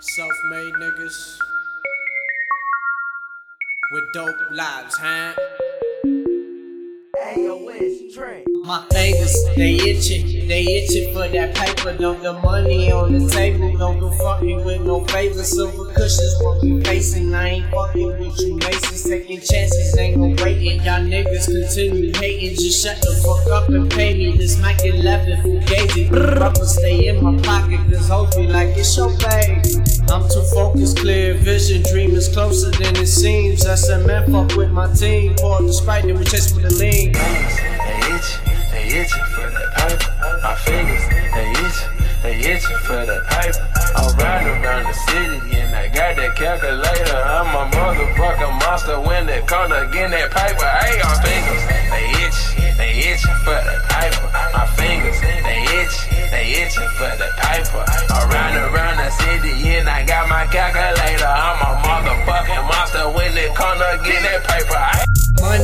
Self-made niggas with dope lives, huh? My fingers, they itching, they itching for that paper. Don't the money on the table, don't go fuck me with no favors. Silver cushions, what we facing. I ain't fucking with you, Masons. Taking chances, ain't no waiting. Niggas continue hating, just shut the fuck up and pay me. This Mac 11 Fugazi. Rubber stay in my pocket, cause hopefully like it's your bag. I'm too focused, clear vision. Dream is closer than it seems. I said, man, fuck with my team. Pour the sprite, we chase with the lean. They itching, they itching for that pipe. My fingers, itching for that pipe. I'm riding around the city and I got that calculator. I'm a motherfucking monster when they come to get that paper. Hey, my fingers, they itch, they itching for that piper. My fingers, they itch, they itching for that piper. I'm riding around the city and I got my calculator. I'm a motherfucking monster when they come to get that paper.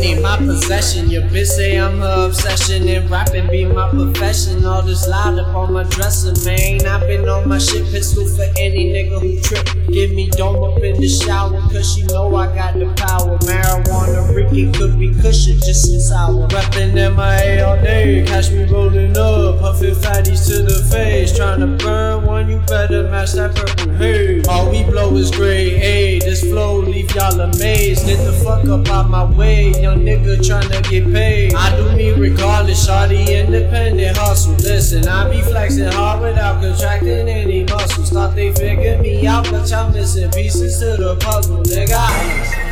Money, my possession. Your bitch say I'm her obsession, and rapping be my profession. All this loud up on my dresser, man. i been on my shit, pistol for any nigga who trip. Give me dome up in the shower, cause you know I got the power. Marijuana, Ricky could be cushion, just some sour. my MIA all day, catch me rolling up, puffin' fatties to the face. Tryna burn you better match that purple haze. All we blow is gray, ayy. This flow leave y'all amazed. Get the fuck up out my way young nigga tryna get paid. I do me regardless, shawty independent hustle. Listen, I be flexing hard without contracting any muscles. Thought they figured me out, but y'all missing pieces to the puzzle, nigga.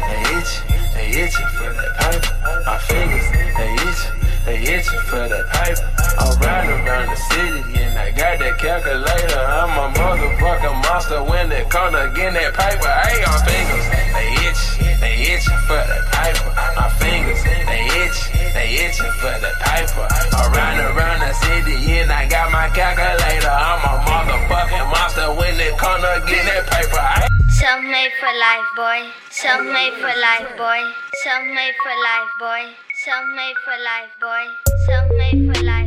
They itch, they itching for that pipe. My fingers, they itch, they itching for that pipe. I'm riding around the city I got that calculator. I'm a motherfucking monster when it come to getting that paper. Hey, my fingers, they itch, they itching for that piper. My fingers, they itch, they itching for the piper. I'm around the city and I got my calculator. I'm a motherfucking monster when it come to getting that paper. Hey. Self-made for life, boy. Self-made for life, boy. Self-made for life, boy. Self-made for life, boy. Self-made for life.